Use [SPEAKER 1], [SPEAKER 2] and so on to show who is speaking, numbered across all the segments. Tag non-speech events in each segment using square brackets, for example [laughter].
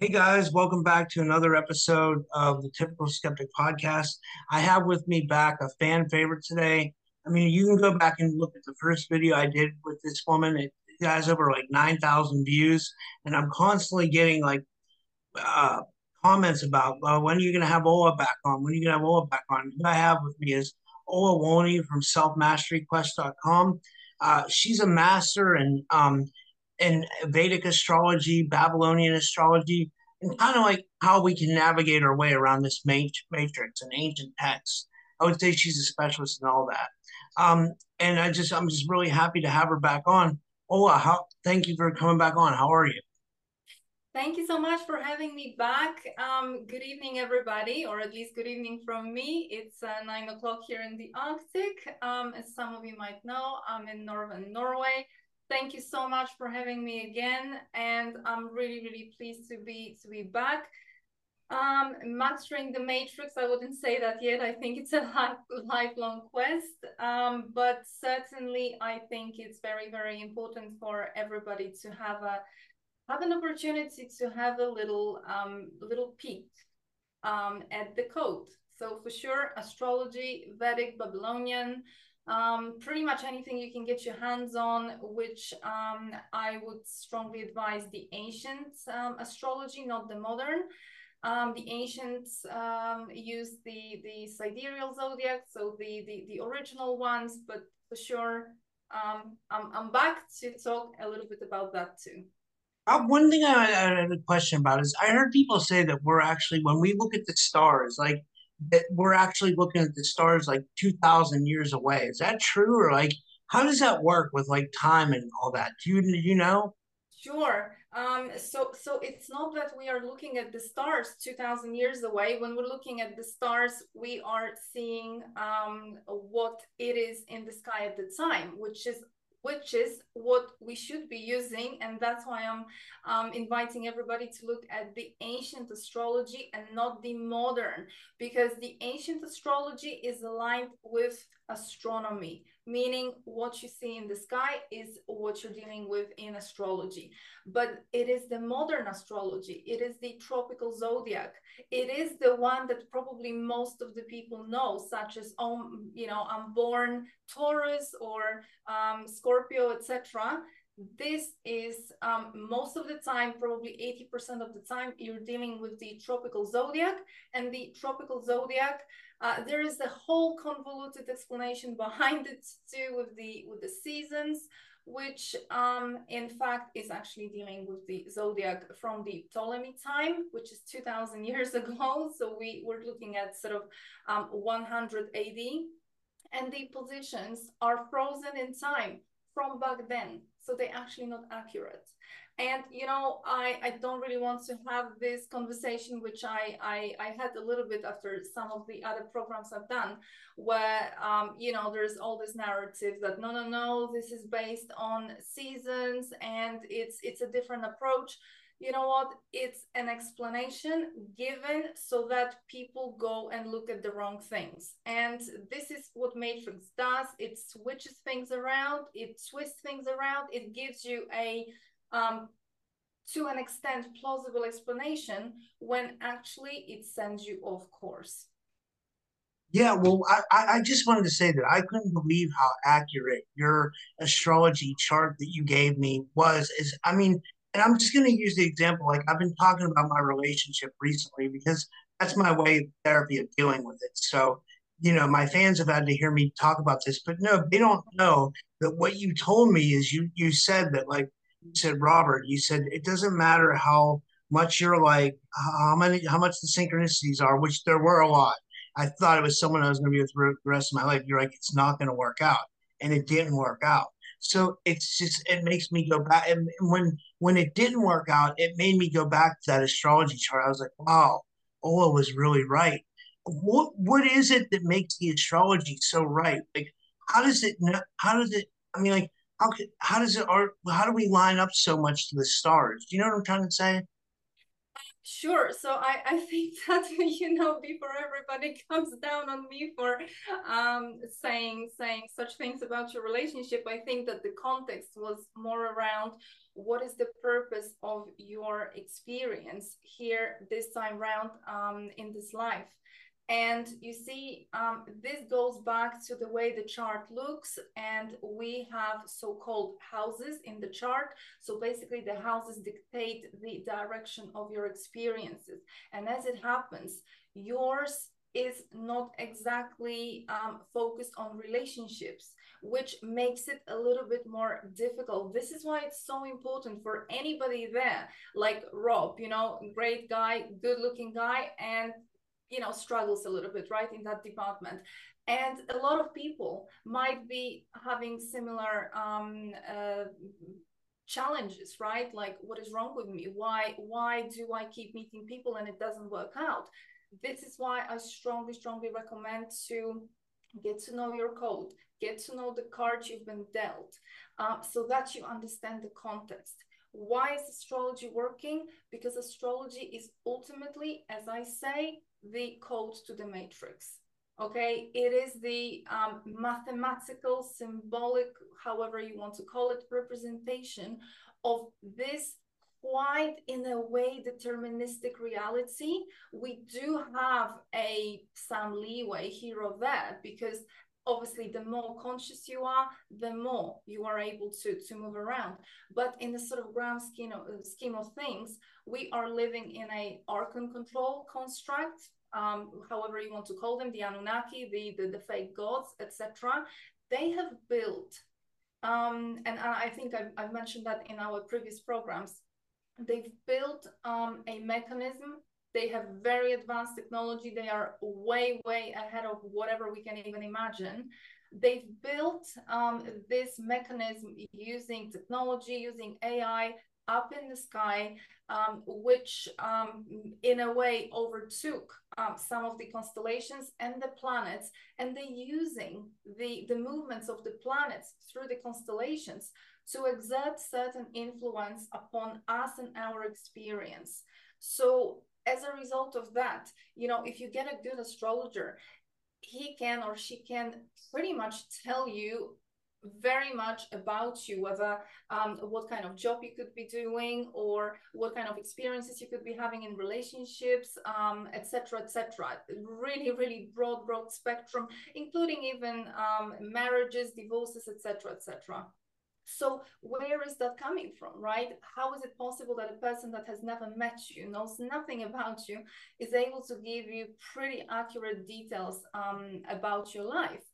[SPEAKER 1] Hey guys, welcome back to another episode of the Typical Skeptic Podcast. I have with me back a fan favorite today. I mean, you can go back and look at the first video I did with this woman. It, has over like 9,000 views, and I'm constantly getting like uh, comments about well, when are you going to have Ola back on? When are you going to have Ola back on? Who I have with me is Ola Wolny from selfmasteryquest.com. Uh, she's a master and um, in Vedic astrology, Babylonian astrology, and kind of like how we can navigate our way around this matrix and ancient texts. I would say she's a specialist in all that. Um, and I just, I'm just really happy to have her back on. Ola, how, thank you for coming back on. How are you?
[SPEAKER 2] Thank you so much for having me back. Um, good evening, everybody, or at least good evening from me. It's uh, nine o'clock here in the Arctic. Um, as some of you might know, I'm in northern Norway. Thank you so much for having me again, and I'm really, really pleased to be to be back. Um, mastering the matrix, I wouldn't say that yet. I think it's a [laughs] life, lifelong quest, um, but certainly I think it's very, very important for everybody to have a have an opportunity to have a little um, little peek um, at the code. So for sure, astrology, Vedic, Babylonian, um, pretty much anything you can get your hands on, which um, I would strongly advise the ancient um, astrology, not the modern. Um, the ancients um, used the the sidereal zodiac, so the, the the original ones, but for sure, um, I'm I'm back to talk a little bit about that too.
[SPEAKER 1] Uh, one thing I, I had a question about is I heard people say that we're actually when we look at the stars, like that we're actually looking at the stars like 2000 years away. Is that true? Or like how does that work with like time and all that? Do you you know?
[SPEAKER 2] Sure. Um so so it's not that we are looking at the stars 2000 years away. When we're looking at the stars we are seeing um what it is in the sky at the time which is which is what we should be using. And that's why I'm um, inviting everybody to look at the ancient astrology and not the modern, because the ancient astrology is aligned with astronomy meaning what you see in the sky is what you're dealing with in astrology. But it is the modern astrology, it is the tropical zodiac, it is the one that probably most of the people know, such as, um, you know, I'm born Taurus or um, Scorpio, etc this is um, most of the time, probably 80% of the time, you're dealing with the tropical zodiac. And the tropical zodiac, uh, there is a whole convoluted explanation behind it too with the with the seasons, which um, in fact is actually dealing with the zodiac from the Ptolemy time, which is 2000 years [laughs] ago. So we were looking at sort of um, 100 AD. And the positions are frozen in time from back then so they're actually not accurate and you know i i don't really want to have this conversation which i i, I had a little bit after some of the other programs i've done where um, you know there's all this narrative that no no no this is based on seasons and it's it's a different approach. You know what? It's an explanation given so that people go and look at the wrong things. And this is what matrix does. It switches things around. It twists things around. It gives you a um, to an extent plausible explanation when actually it sends you off course
[SPEAKER 1] yeah, well, I, I just wanted to say that I couldn't believe how accurate your astrology chart that you gave me was. Is I mean, and I'm just going to use the example. Like I've been talking about my relationship recently because that's my way of therapy of dealing with it. So, you know, my fans have had to hear me talk about this, but no, they don't know that what you told me is you you said that like said Robert, you said it doesn't matter how much you're like how many how much the synchronicities are, which there were a lot. I thought it was someone I was going to be with the rest of my life. You're like, it's not going to work out, and it didn't work out. So it's just it makes me go back. And when when it didn't work out, it made me go back to that astrology chart. I was like, wow, Ola was really right. What what is it that makes the astrology so right? Like, how does it? How does it? I mean, like, how how does it? Or how do we line up so much to the stars? Do you know what I'm trying to say?
[SPEAKER 2] Sure. So I, I think [laughs] that, you know, before everybody [laughs] comes down on me for um, saying saying such things about your relationship, I think that the context was more around what is the purpose of your experience here this time round um, in this life. And you see, um, this goes back to the way the chart looks. And we have so-called houses in the chart. So basically the houses dictate the direction of your experiences. And as it happens, yours is not exactly um, focused on relationships, which makes it a little bit more difficult. This is why it's so important for anybody there, like Rob, you know, great guy, good looking guy, and you know struggles a little bit right in that department. And a lot of people might be having similar um, uh, challenges right? Like what is wrong with me? Why why do i keep meeting people and it doesn't work out? This is why i strongly strongly recommend to get to know your code get to know the cards you've been dealt uh, so that you understand the context. Why is astrology working? Because astrology is ultimately as i say the code to the matrix. Okay, it is the um, mathematical, symbolic, however you want to call it, representation of this quite in a way deterministic reality. We do have a some leeway here or there because obviously the more conscious you are the more you are able to to move around. But in the sort of grand scheme of, scheme of things we are living in a archon control construct um, however you want to call them the anunnaki the the, the fake gods etc they have built um, and i think I've, I've mentioned that in our previous programs. They've built um, a mechanism they have very advanced technology. They are way, way ahead of whatever we can even imagine. They've built um, this mechanism using technology, using AI up in the sky, um, which um, in a way overtook um, some of the constellations and the planets, and they're using the, the movements of the planets through the constellations to exert certain influence upon us and our experience. So as a result of that, you know, if you get a good astrologer, he can or she can pretty much tell you very much about you whether um, what kind of job you could be doing or what kind of experiences you could be having in relationships etc um, etc et really really broad broad spectrum including even um, marriages divorces etc etc so where is that coming from, right? How is it possible that a person that has never met you, knows nothing about you, is able to give you pretty accurate details um, about your life?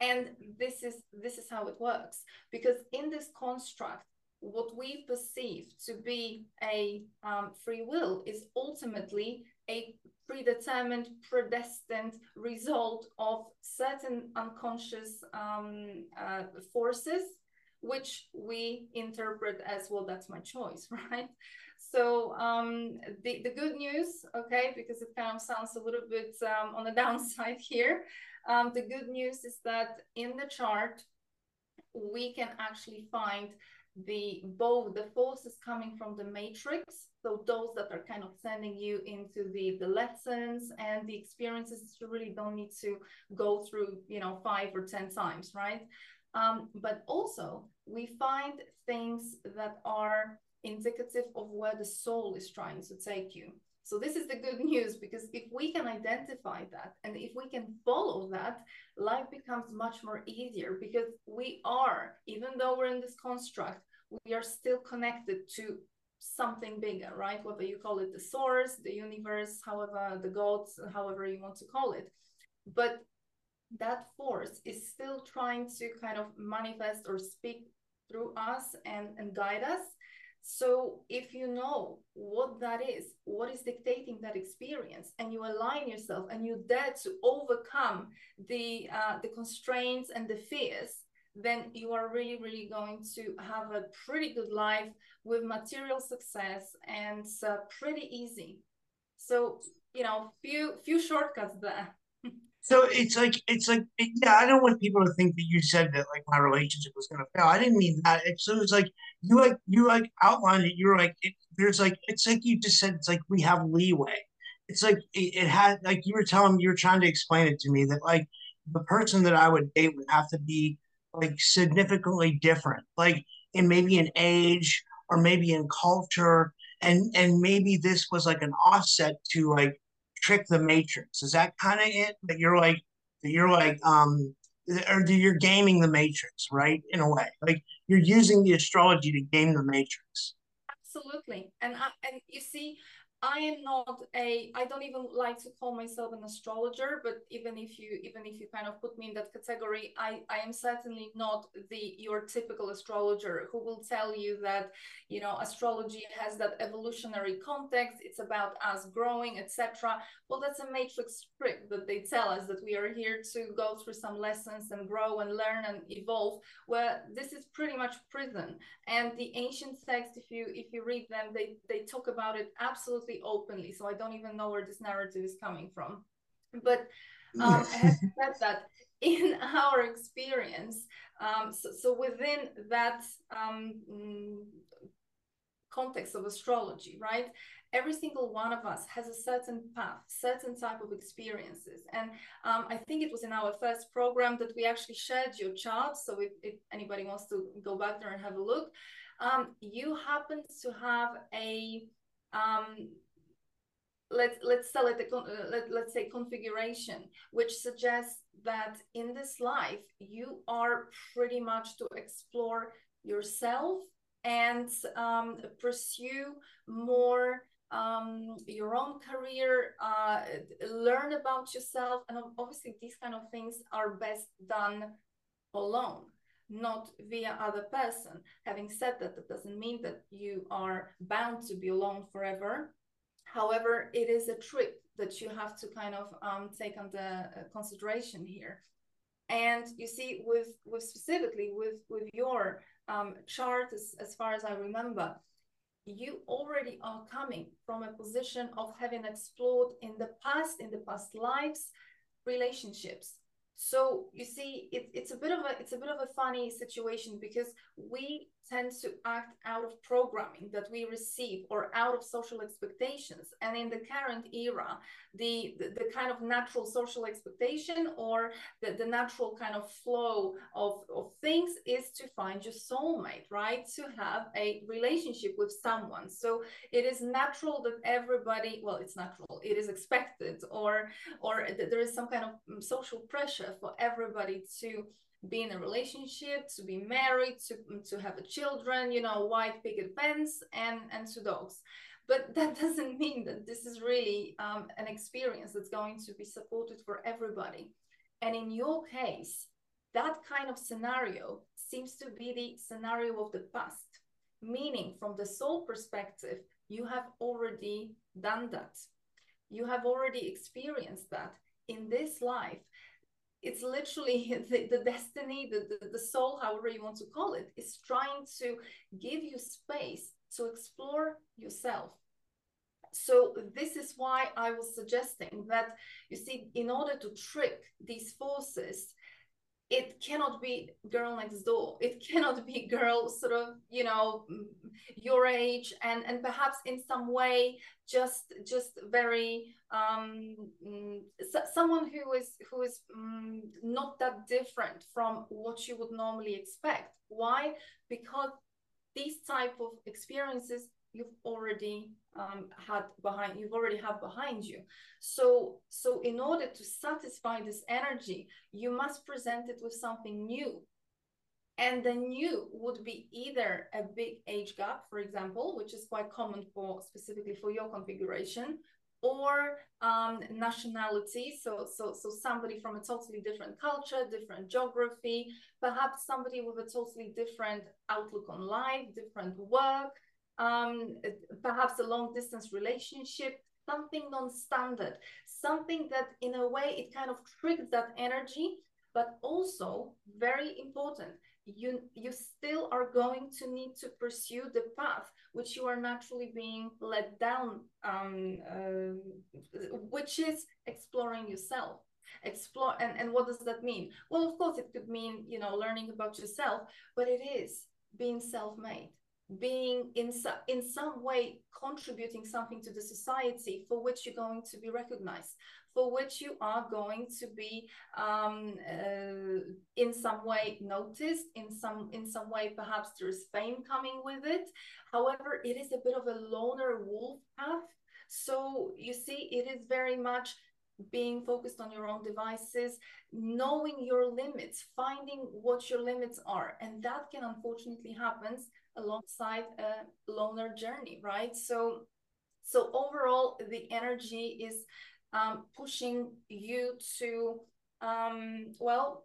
[SPEAKER 2] And this is this is how it works because in this construct, what we perceive to be a um, free will is ultimately a predetermined, predestined result of certain unconscious um, uh, forces which we interpret as well that's my choice [laughs] right? So um, the, the good news okay because it kind of sounds a little bit um, on the [laughs] downside here um, the good news is that in the chart we can actually find the both the forces coming from the matrix so those that are kind of sending you into the the lessons and the experiences you really don't need to go through you know five or ten times right um, but also, we find things that are indicative of where the soul is trying to take you. So this is the good [laughs] news because if we can identify that and if we can follow that, life becomes much more easier because we are, even though we're in this construct, we are still connected to something bigger, right? Whether you call it the source, the universe, however, the gods, however you want to call it. But that force is still trying to kind of manifest or speak through us and, and guide us. So if you know what that is, what is dictating that experience, and you align yourself and you dare to overcome the uh, the constraints and the fears, then you are really, really going to have a pretty good life with material success and uh, pretty easy. So you know, few few shortcuts there.
[SPEAKER 1] So it's like it's like yeah, I don't want people to think that you said that like my relationship was gonna fail. I didn't mean that. It's, so it's like you like you like outlined it. You're like it, there's like it's like you just said it's like we have leeway. It's like it, it had like you were telling you were trying to explain it to me that like the person that I would date would have to be like significantly different, like in maybe in age or maybe in culture, and and maybe this was like an offset to like trick the matrix. Is that kind of it? That you're like that you're like um or you're gaming the matrix, right? In a way, like you're using the astrology to game the matrix.
[SPEAKER 2] Absolutely, and I, and you see, I am not a I don't even like to call myself an astrologer, but even if you even if you kind of put me in that category, I, I am certainly not the your typical astrologer who will tell you that you know astrology has that evolutionary context, it's about us growing, etc. Well, that's a matrix script that they tell us that we are here to go through some lessons and grow and learn and evolve. Where this is pretty much prison. And the ancient texts, if you if you read them, they they talk about it absolutely openly. So I don't even know where this narrative is coming from. But um, having said that, [laughs] in our experience, um, so, so, within that um, mm, context of astrology, right? Every single one of us has a certain path, certain type of experiences. And um, I think it was in our first program that we actually shared your chart. So if, if anybody wants to go back there and have a look, um, you happen to have a um, let's let's sell it a, uh, let, let's say configuration which suggests that in this life you are pretty much to explore yourself and um, pursue more um, your own career uh, learn about yourself. And obviously these kind of things are best done alone not via other person having said that that doesn't mean that you are bound to be alone forever However, it is a trip that you have to kind of um, take under uh, consideration here. And you see, with with specifically with with your um, chart, as, as far as I remember, you already are coming from a position of having explored in the past, in the past lives, relationships. So you see, it, it's a bit of a it's a bit of a funny situation because we tends to act out of programming that we receive or out of social expectations. And in the current era, the, the, the kind of natural social expectation or the, the natural kind of flow of, of things is to find your soulmate, right? To have a relationship with someone. So it is natural that everybody, well, it's natural, it is expected, or or there is some kind of mm, social pressure for everybody to be in a relationship, to be married, to, to have children, you know, white picket fence and, and two dogs. But [laughs] that doesn't mean that this is really um, an experience that's going to be supported for everybody. And in your case, that kind of scenario seems to be the scenario of the past, meaning from the soul perspective, you have already done that. You have already experienced that in this life it's literally [laughs] the, the destiny, the, the, the soul, however you want to call it, is trying to give you space to explore yourself. So this is why I was suggesting that you see, in order to trick these forces, it cannot be girl next door. It cannot be [laughs] girl sort of you know your age and and perhaps in some way just just very um so someone who is who is um, not that different from what you would normally expect. Why? Because these type of experiences you've already um, had behind you've already have behind you so so in order to satisfy this energy you must present it with something new and the new would be either a big age gap, for example, which is quite common for specifically for your configuration, or um, nationality. So, so, so somebody from a totally different culture, different geography, perhaps somebody with a totally different outlook on life, different work, um, perhaps a long distance relationship, something non-standard, something that in a way it kind of triggers that energy, but also very important, you you still are going to need to pursue the path which you are naturally being led down um, uh, which is exploring yourself. Explore and, and what does that mean? Well of course it could mean you know learning about yourself but it is being self-made being in, in some way contributing something to the society for which you're going to be recognized for which you are going to be um, uh, in some way noticed in some in some way perhaps there's fame coming with it however it is a bit of a loner wolf path so you see it is very much being focused on your own devices, knowing your limits, finding what your limits are. And that can unfortunately happen alongside a loner journey, right? So, so overall, the energy is um, pushing you to, um, well,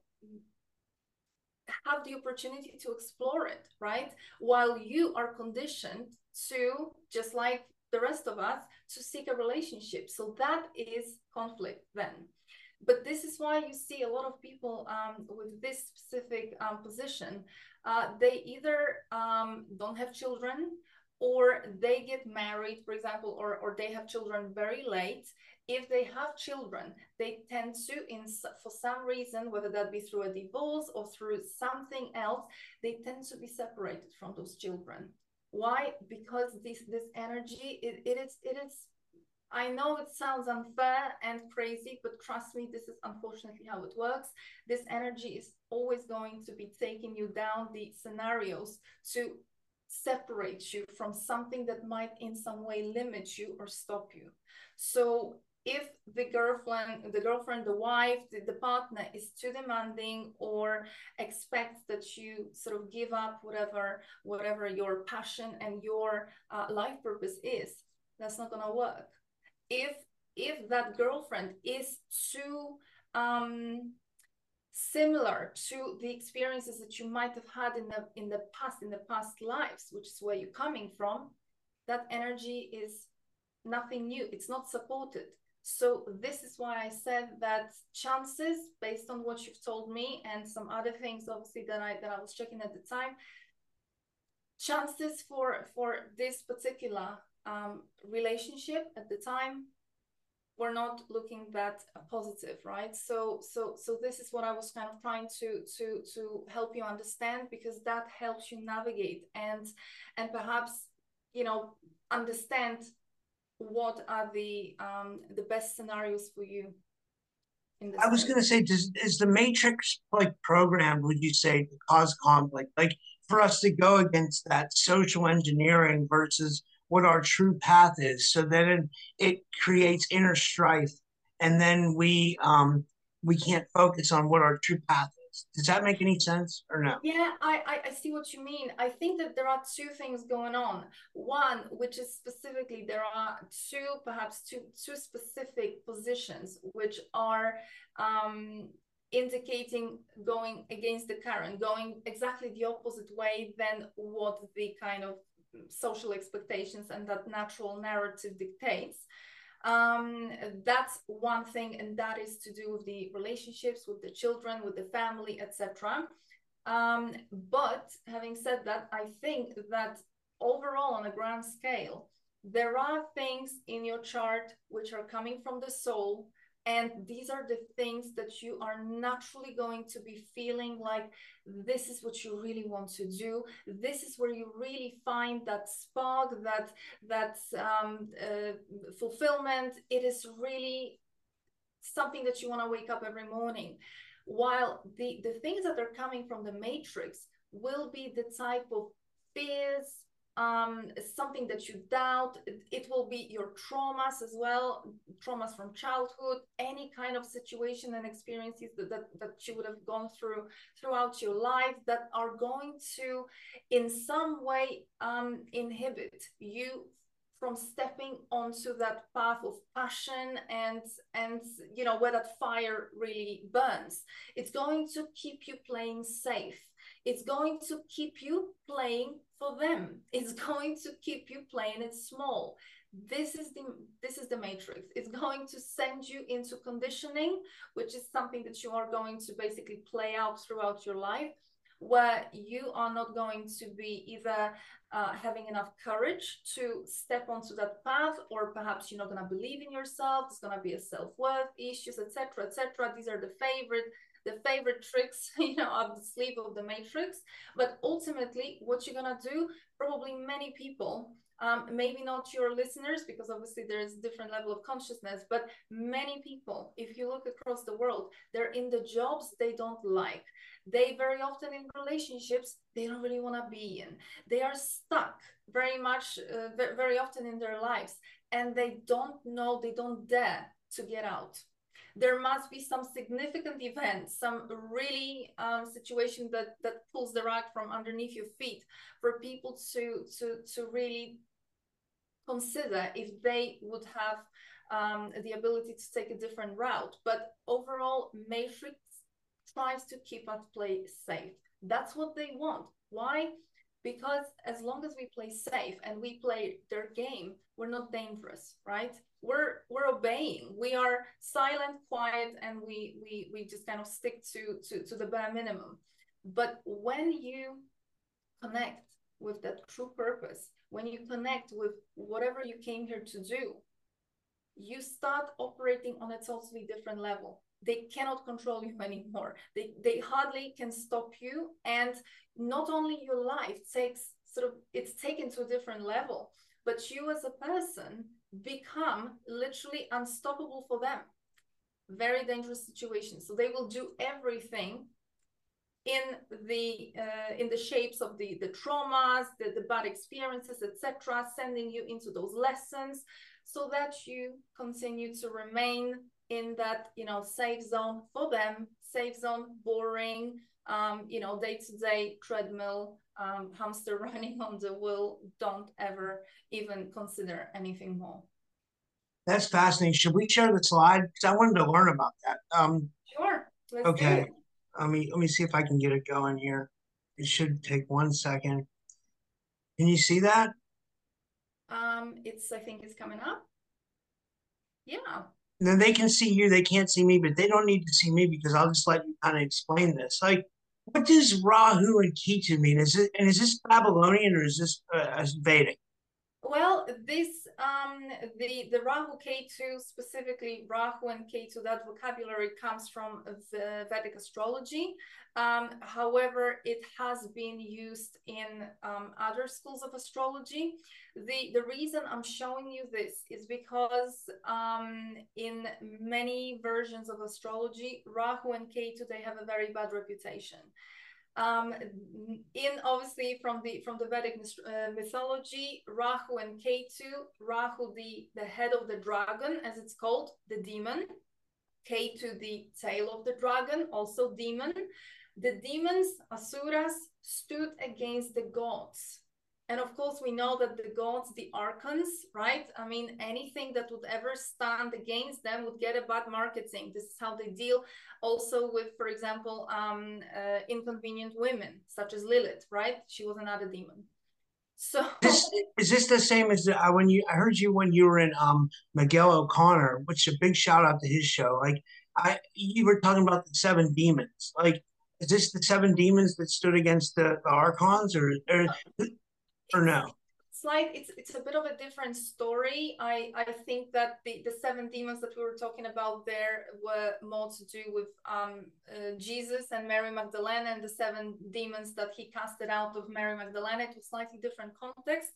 [SPEAKER 2] have the opportunity to explore it, right? While you are conditioned to, just like the rest of us, to seek a relationship. So that is conflict then. But this is why you see a lot of people um, with this specific um, position. Uh, they either um, don't have children or they get married, for example, or, or they have children very late if they have children, they tend to, in for some reason, whether that be through a divorce or through something else, they tend to be separated from those children. Why? Because this this energy, it, it is it is. I know it sounds unfair and crazy, but trust me, this is unfortunately how it works. This energy is always going to be taking you down the scenarios to separate you from something that might in some way limit you or stop you. So if the girlfriend the girlfriend the wife the, the, partner is too demanding or expects that you sort of give up whatever whatever your passion and your uh, life purpose is that's not going to work if if that girlfriend is too um similar to the experiences that you might have had in the in the past in the past lives which is where you're coming from that energy is nothing new. It's not supported. So this is why I said that chances, based on what you've told me and some other things, obviously that I that I was checking at the time, chances for for this particular um, relationship at the time were not looking that positive, right? So so so this is what I was kind of trying to to to help you understand because that helps you navigate and and perhaps you know understand what are the um, the best scenarios for you?
[SPEAKER 1] I was going to say, does is the matrix like programmed? Would you say to cause conflict, like for us to go against that social engineering versus what our true path is, so then it, creates inner strife, and then we um we can't focus on what our true path is. does that make any sense or no?
[SPEAKER 2] Yeah, I, I, see what you mean. I think that there are two things going on. One, which is specifically there are two, perhaps two, two specific positions which are um, indicating going against the current, going exactly the opposite way than what the kind of social expectations and that natural narrative dictates. Um, that's one thing and that is to do with the relationships with the children with the family etc um, but having said that i think that overall on a grand scale there are things in your chart which are coming from the soul and these are the things that you are naturally going to be feeling like this is what you really want to do. This is where you really find that spark that that um, uh, fulfillment. It is really something that you want to wake up every morning. While the the things that are coming from the matrix will be the type of fears um, something that you doubt. It will be your traumas as well, traumas from childhood, any kind of situation and experiences that, that, that you would have gone through throughout your life that are going to, in some way, um, inhibit you from stepping onto that path of passion and and you know where that fire really burns it's going to keep you playing safe it's going to keep you playing for them. It's [laughs] going to keep you playing it small. This is the this is the matrix. It's going to send you into conditioning, which is something that you are going to basically play out throughout your life where you are not going to be either uh, having enough courage to step onto that path or perhaps you're not going to believe in yourself there's going to be a self-worth issues etc etc these are the favorite the favorite tricks, [laughs] you know, up the sleeve of the matrix. But ultimately, what you're gonna do, probably many people, um, maybe not your listeners, because obviously there is a different level of consciousness, but many people, if you look across the world, they're in the jobs they don't like. They very often in relationships they don't really want to be in. They are stuck very much, uh, very often in their lives, and they don't know, they don't dare to get out there must be some significant event, some really um, situation that that pulls the rug from underneath your feet for people to to to really consider if they would have um, the ability to take a different route. But overall, Matrix tries to keep us play safe. That's what they want. Why? Because as long as we play safe and we play their game, we're not dangerous, right? We're we're obeying. We are silent quiet and we we we just kind of stick to to to the bare minimum. But when you connect with that true purpose when you connect with whatever you came here to do you start operating on a totally different level. They cannot control you [laughs] anymore. They they hardly can stop you. And not only your life takes sort of it's taken to a different level but you as a person become literally unstoppable for them. Very dangerous situation. So they will do everything in the uh, in the shapes of the the traumas, the, the bad experiences, etc., sending you into those lessons so that you continue to remain in that you know safe zone for them, safe zone, boring, um, you know, day to day treadmill um, hamster [laughs] running on the wheel, don't ever even consider anything more.
[SPEAKER 1] That's fascinating. Should we share the slide? Because I wanted to learn about that. Um,
[SPEAKER 2] sure.
[SPEAKER 1] Let's okay. Let me let me see if I can get it going here. It should take one second. Can you see that?
[SPEAKER 2] Um, it's I think it's coming up. Yeah.
[SPEAKER 1] Then they can see you. They can't see me, but they don't need to see me because I'll just let you kind of explain this. Like, what does Rahu and Ketu mean? Is it and is this Babylonian or is this uh, Vedic?
[SPEAKER 2] Well, this um, the the Rahu Ketu specifically Rahu and Ketu that vocabulary comes from the Vedic astrology. Um, however, it has been used in um, other schools of astrology. The the reason I'm showing you this is because um, in many versions of astrology, Rahu and Ketu they have a very bad reputation um, in obviously from the from the Vedic uh, mythology, Rahu and Ketu, Rahu the the head of the dragon, as it's called, the demon, Ketu the tail of the dragon, also demon. The demons, asuras, stood against the gods and of course, we know that the gods, the archons, right? I mean, anything that would ever stand against them would get a bad marketing. This is how they deal also with, for example, um, uh, inconvenient women, such as Lilith, right? She was another demon. So
[SPEAKER 1] this, is this the same as uh, when you? I heard you when you were in um, Miguel O'Connor, which is a big shout out to his show. Like I, you were talking about the seven demons. Like, is this the seven demons that stood against the, the archons, or, or or no?
[SPEAKER 2] Like it's it's a bit of a different story. I I think that the the seven demons that we were talking about there were more to do with um uh, Jesus and Mary Magdalene and the seven demons that he casted out of Mary Magdalene. It was slightly different context.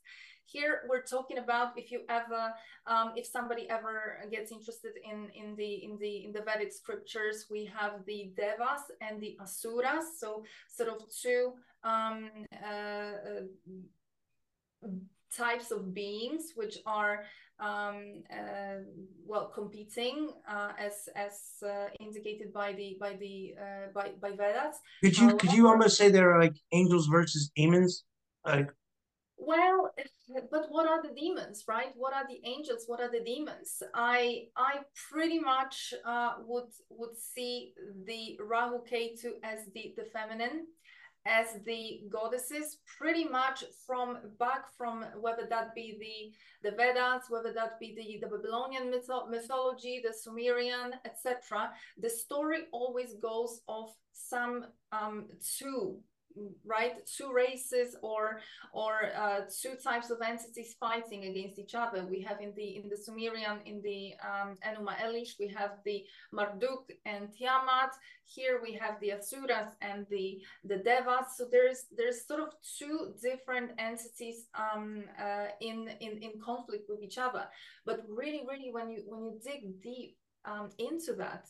[SPEAKER 2] Here we're talking about if you ever, um, if somebody ever gets interested in in the in the in the Vedic scriptures, we have the Devas and the Asuras. So sort of two um, uh, uh, types of beings which are um, uh, well competing uh, as as uh, indicated by the by the uh, by by Vedas.
[SPEAKER 1] Could you could you almost say they're like angels versus demons? Like
[SPEAKER 2] well, but what are the demons, right? What are the angels? What are the demons? I I pretty much uh, would would see the Rahu Ketu as the the feminine, as the goddesses, pretty much from back from whether that be the the Vedas, whether that be the the Babylonian mytho mythology, the Sumerian, etc. The story always goes of some um, two right? Two races or or uh, two types of entities fighting against each other. We have in the in the sumerian in the um, enuma elish we have the marduk and tiamat. Here we have the asuras and the the devas. So there's there's sort of two different entities um, uh, in in in conflict with each other. But really really when you when you dig deep um, into that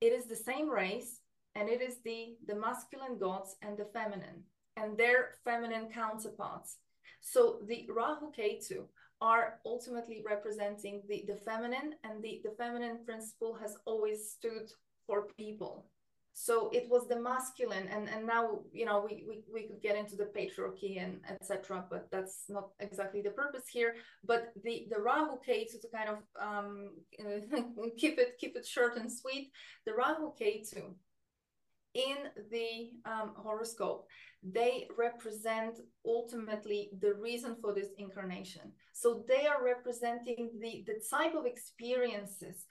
[SPEAKER 2] it is the same race and it is the the masculine gods and the feminine and their feminine counterparts. So the rahu ketu are ultimately representing the the feminine and the the feminine principle has always stood for people. So it was the masculine and and now you know we we, we could get into the patriarchy and etc but that's not exactly the purpose here. But the the rahu ketu to kind of um [laughs] keep it keep it short and sweet the rahu ketu in the um, horoscope, they represent ultimately the reason for this incarnation. So they are representing the, the type of experiences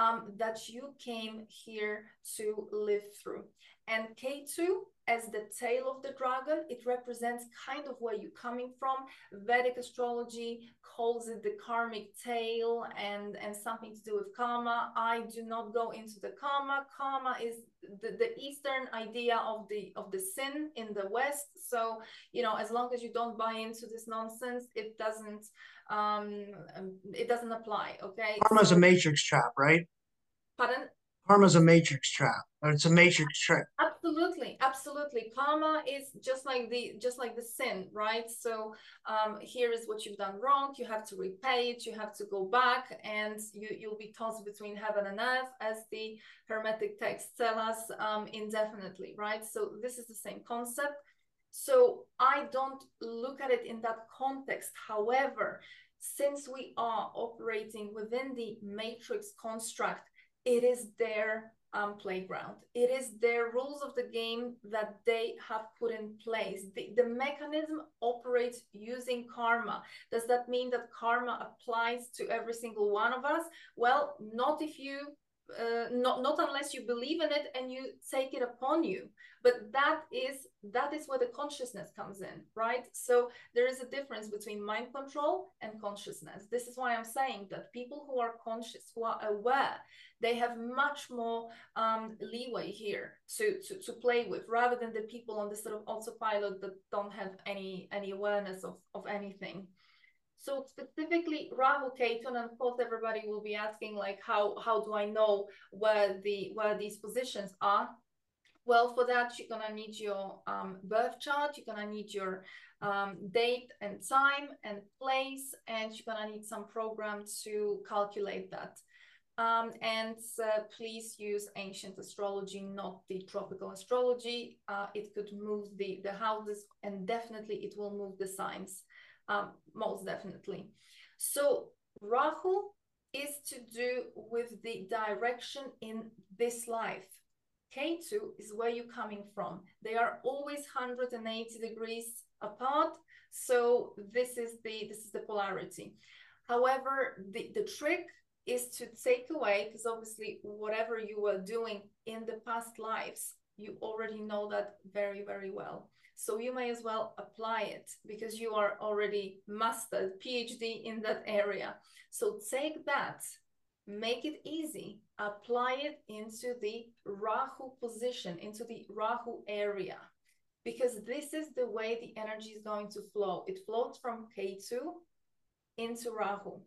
[SPEAKER 2] um, that you came here to live through. And Ketu as the tail of the dragon. It represents kind of where you're coming from. Vedic astrology calls it the karmic tail and, and something to do with karma. I do not go into the karma. Karma is the, the Eastern idea of the of the sin in the West. So, you know, as long as you don't buy into this nonsense, it doesn't um it doesn't apply. Okay.
[SPEAKER 1] Karma's so, a matrix trap, right?
[SPEAKER 2] Pardon?
[SPEAKER 1] Karma's a matrix trap. It's a matrix trap.
[SPEAKER 2] Absolutely, absolutely. Karma is just like the just like the sin, right? So um, here is what you've done wrong. You have to repay it. You have to go back, and you you'll be tossed between heaven and earth, as the Hermetic texts tell us um, indefinitely, right? So this is the same concept. So I don't look at it in that context. However, since we are operating within the matrix construct it is their um, playground. It is their rules of the game that they have put in place. The, the mechanism operates using karma. Does that mean that karma applies to every single one of us? Well, not if you uh, not not unless you believe in it and you take it upon you. But that is that is where the consciousness comes in right? So there is a difference between mind control and consciousness. This is why i'm saying that people who are conscious who are aware they have much more um, leeway here to, to to play with rather than the people on the sort of autopilot that don't have any any awareness of of anything so specifically Rahu Ketu, and of course everybody will be asking like how how do I know where the where these positions are? Well, for that you're gonna need your um, birth chart. You're gonna need your um, date and time and place, and you're gonna need some program to calculate that. Um, and uh, please use ancient astrology, not the tropical astrology. Uh, it could move the the houses, and definitely it will move the signs um, most definitely. So Rahu is to do with the direction in this life. Ketu is where you're coming from. They are always 180 degrees apart. So this is the this is the polarity. However, the, the trick is to take away, because obviously whatever you were doing in the past lives, you already know that very, very well. So you may as well apply it because you are already mastered PhD in that area. So take that, make it easy, apply it into the Rahu position, into the Rahu area, because this is the way the energy is going to flow. It flows from Ketu into Rahu.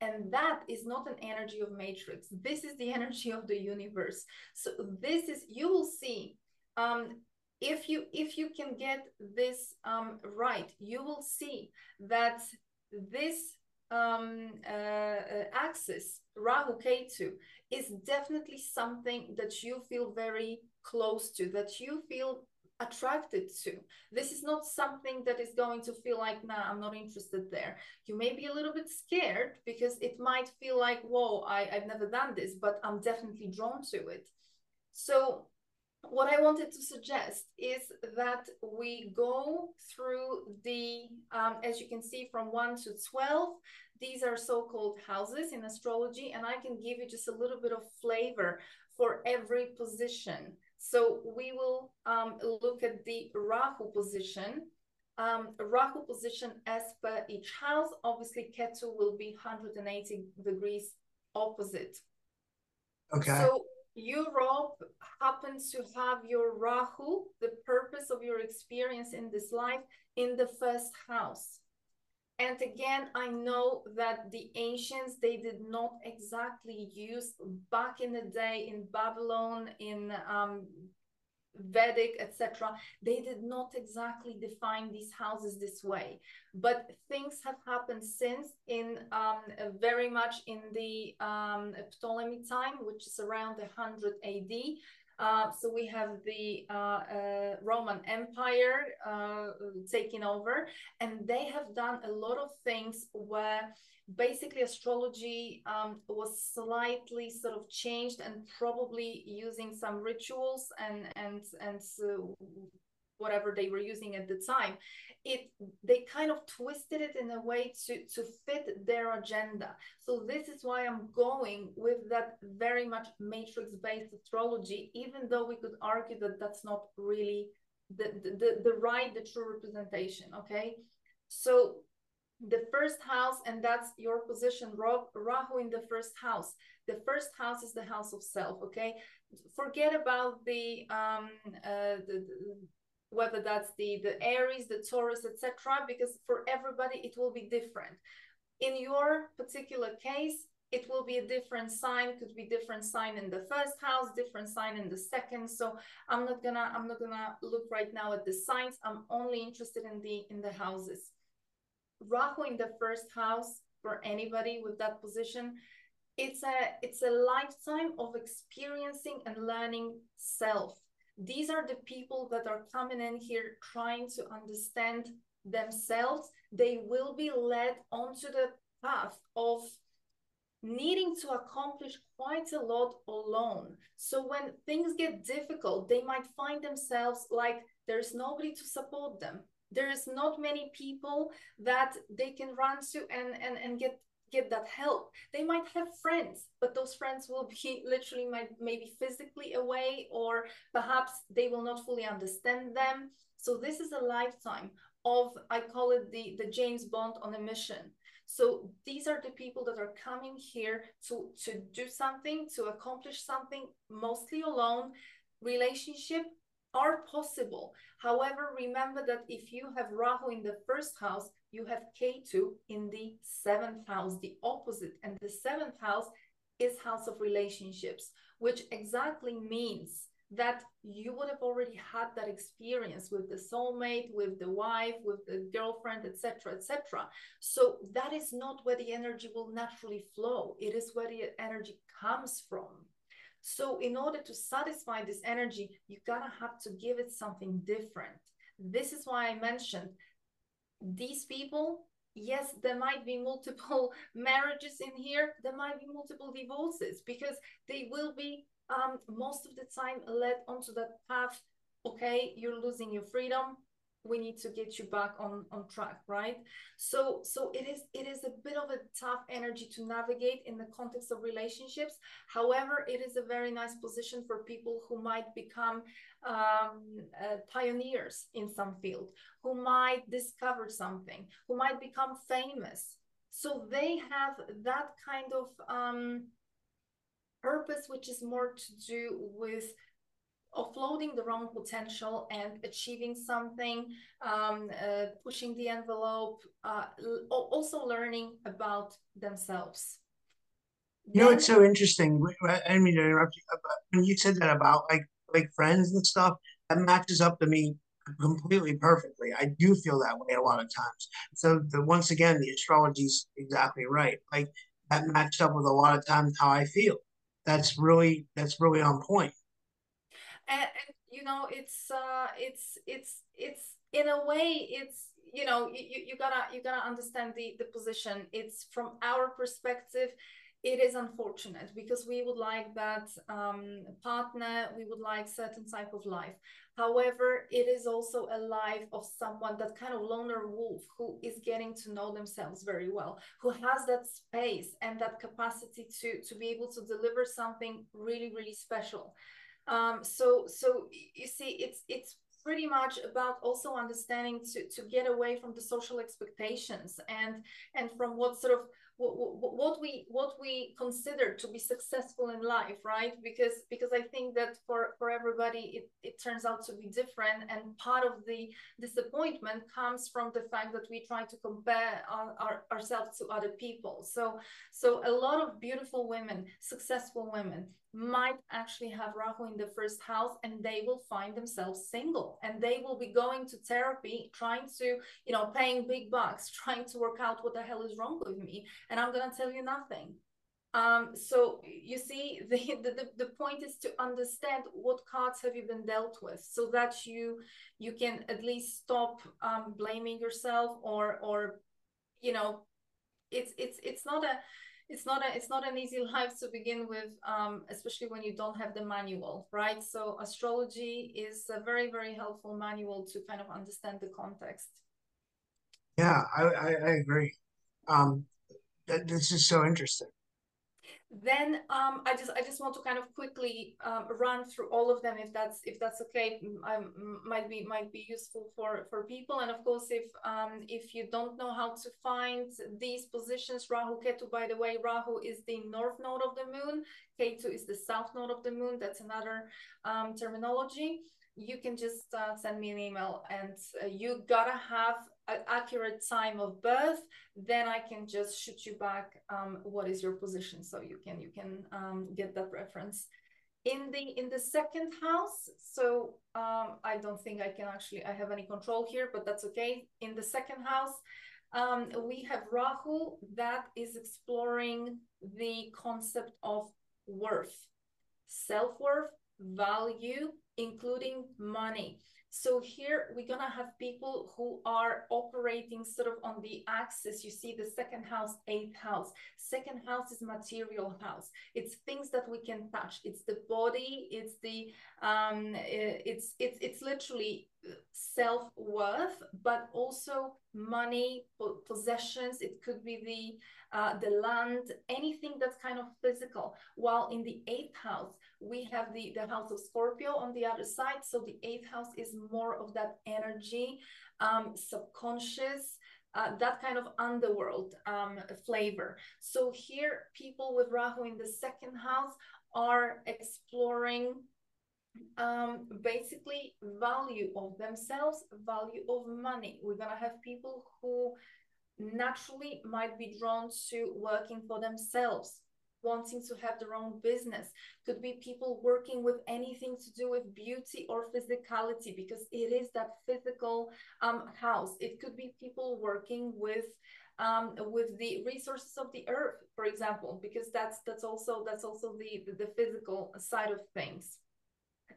[SPEAKER 2] And that is not an energy of matrix. This is the [laughs] energy of the universe. So this is, you will see um, if you if you can get this um, right, you will see that this um, uh, axis, Rahu Ketu, is definitely something that you feel very close to, that you feel attracted to. This is not something that is going to feel like, nah, I'm not interested there. You may be a little bit scared because it might feel like, whoa, I, I've never done this, but I'm definitely drawn to it. So what I wanted to suggest is that we go through the, um, as you can see, from 1 to 12. These are so-called houses in astrology, and I can give you just a little bit of flavor for every position. So we will um, look at the Rahu position. Um, Rahu position as per each house. Obviously, Ketu will be 180 degrees opposite.
[SPEAKER 1] Okay.
[SPEAKER 2] So you, happens to have your Rahu, the purpose of your experience in this life, in the first house. And again, I know that the ancients, they did not exactly use back in the day in Babylon, in um, Vedic, etc. They did not exactly define these houses this way, but things have happened since in um, very much in the um, Ptolemy time, which is around 100 AD. Uh, so we have the uh, uh, Roman Empire uh, taking over, and they have done a lot of things where basically astrology um, was slightly sort of changed and probably using some rituals and and and whatever they were using at the time it they kind of twisted it in a way to to fit their agenda so this is why i'm going with that very much matrix based astrology even though we could argue that that's not really the the, the right the true representation okay so the first house, and that's your position, Rahu in the first house. The first house is the house of self, okay? Forget about the, um, uh, the whether that's the, the Aries, the Taurus, etc., because for everybody it will be different. In your particular case, it will be a different sign could be different sign in the first house different sign in the second so i'm not gonna i'm not gonna look right now at the signs i'm only interested in the in the houses Rahu in the first house for anybody with that position, it's a it's a lifetime of experiencing and learning self. These are the people that are coming in here trying to understand themselves. They will be led onto the path of needing to accomplish quite a lot alone. So when things get difficult, they might find themselves like there's nobody to support them there is not many people that they can run to and and, and get get that help. They might have friends but those friends will be [laughs] literally might, maybe physically away or perhaps they will not fully understand them. So this is a lifetime of i call it the the james bond on a mission. So these are the people that are coming here to to do something to accomplish something mostly alone. Relationship are possible. However, remember that if you have Rahu in the first house, you have Ketu in the seventh house, the opposite. And the seventh house is house of relationships, which exactly means that you would have already had that experience with the soulmate with the wife with the girlfriend etc etc so that is not where the energy will naturally flow it is where the energy comes from so in order to satisfy this energy, you gotta have to give it something different. This is why I mentioned these people. Yes, there might be multiple [laughs] marriages in here. There might be multiple divorces because they will be um, most of the time led onto that path. Okay, you're losing your freedom we need to get you back on on track right so so it is it is a bit of a tough energy to navigate in the context of relationships however it is a very nice position for people who might become um, uh, pioneers in some field who might discover something who might become famous so they have that kind of um, purpose which is more to do with offloading the wrong potential and achieving something, um, uh, pushing the envelope, uh, also learning about themselves.
[SPEAKER 1] You know, it's so interesting. I mean to interrupt you. But when you said that about like like friends and stuff, that matches up to me completely perfectly. I do feel that way a lot of times. So the, once again, the astrology is exactly right. Like that matched up with a lot of times how I feel. That's really that's really on point.
[SPEAKER 2] And, and you know, it's uh, it's it's it's in a way, it's you know, you, you gotta you gotta understand the the position. It's from our perspective it is unfortunate because we would like that um, partner, we would like certain type of life. However, it is also a life of someone that kind of loner wolf who is getting to know themselves very well, who has that space and that capacity to to be able to deliver something really really special. Um, so so you see, it's it's pretty much about also understanding to to get away from the social expectations and and from what sort of what, we what we consider to be successful in life right? Because because i think that for for everybody it, it turns out to be different. And part of the disappointment comes from the fact that we try to compare our, our, ourselves to other people. So so a lot of beautiful women successful women might actually have Rahu in the first house and they will find themselves single and they will be going to therapy trying to you know paying big bucks [laughs] trying to work out what the hell is wrong with me. And I'm going to tell you nothing. Um, so you see [laughs] the, the the point is to understand what cards have you been dealt with so that you you can at least stop um, blaming yourself or or you know it's it's it's not a it's not a it's not an easy life to begin with um, especially when you don't have the manual right? So astrology is a very very helpful manual to kind of understand the context.
[SPEAKER 1] Yeah i i, I agree. Um that, this is so interesting
[SPEAKER 2] then um, I just I just want to kind of quickly um, run through all of them if that's if that's okay. I might be might be useful for for people. And of course, if um, if you don't know how to find these positions, Rahu Ketu. By the way, Rahu is the north node of the moon. Ketu is the south node of the moon. That's another um, terminology you can just uh, send me an email and uh, you gotta have accurate time of birth then i can just shoot you back um, what is your position. So you can you can um, get that reference. In the in the second house so um, i don't think i can actually i have any control here but that's okay. In the second house um, we have rahu that is exploring the concept of worth self-worth value including money. So here we're gonna have people who are operating sort of on the axis. You see the second house, eighth house. Second house is material house. It's things that we can touch. It's the body. It's the um. It's it's it's literally self worth, but also money, possessions. It could be the uh, the land, anything that's kind of physical. While in the eighth house, we have the, the house of Scorpio on the other side. So the eighth house is more of that energy, um, subconscious, uh, that kind of underworld um, flavor. So here, people with Rahu in the second house are exploring um, basically value of themselves, value of money. We're gonna have people who naturally might be drawn to working for themselves wanting to have their own business. Could be people working with anything to do with beauty or physicality because it is that physical um, house. It could be people working with um, with the resources of the earth for example because that's that's also that's also the, the the physical side of things.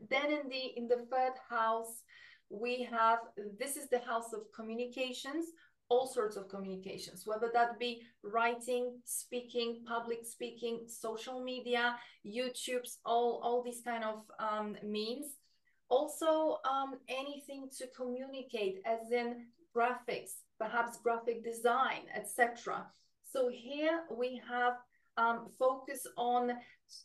[SPEAKER 2] Then in the in the third house we have this is the house of communications all sorts of communications, whether that be writing, speaking, public speaking, social media, YouTube's, all, all these kind of um, means. Also, um, anything to communicate, as in graphics, perhaps graphic design, etc. So here we have um, focus on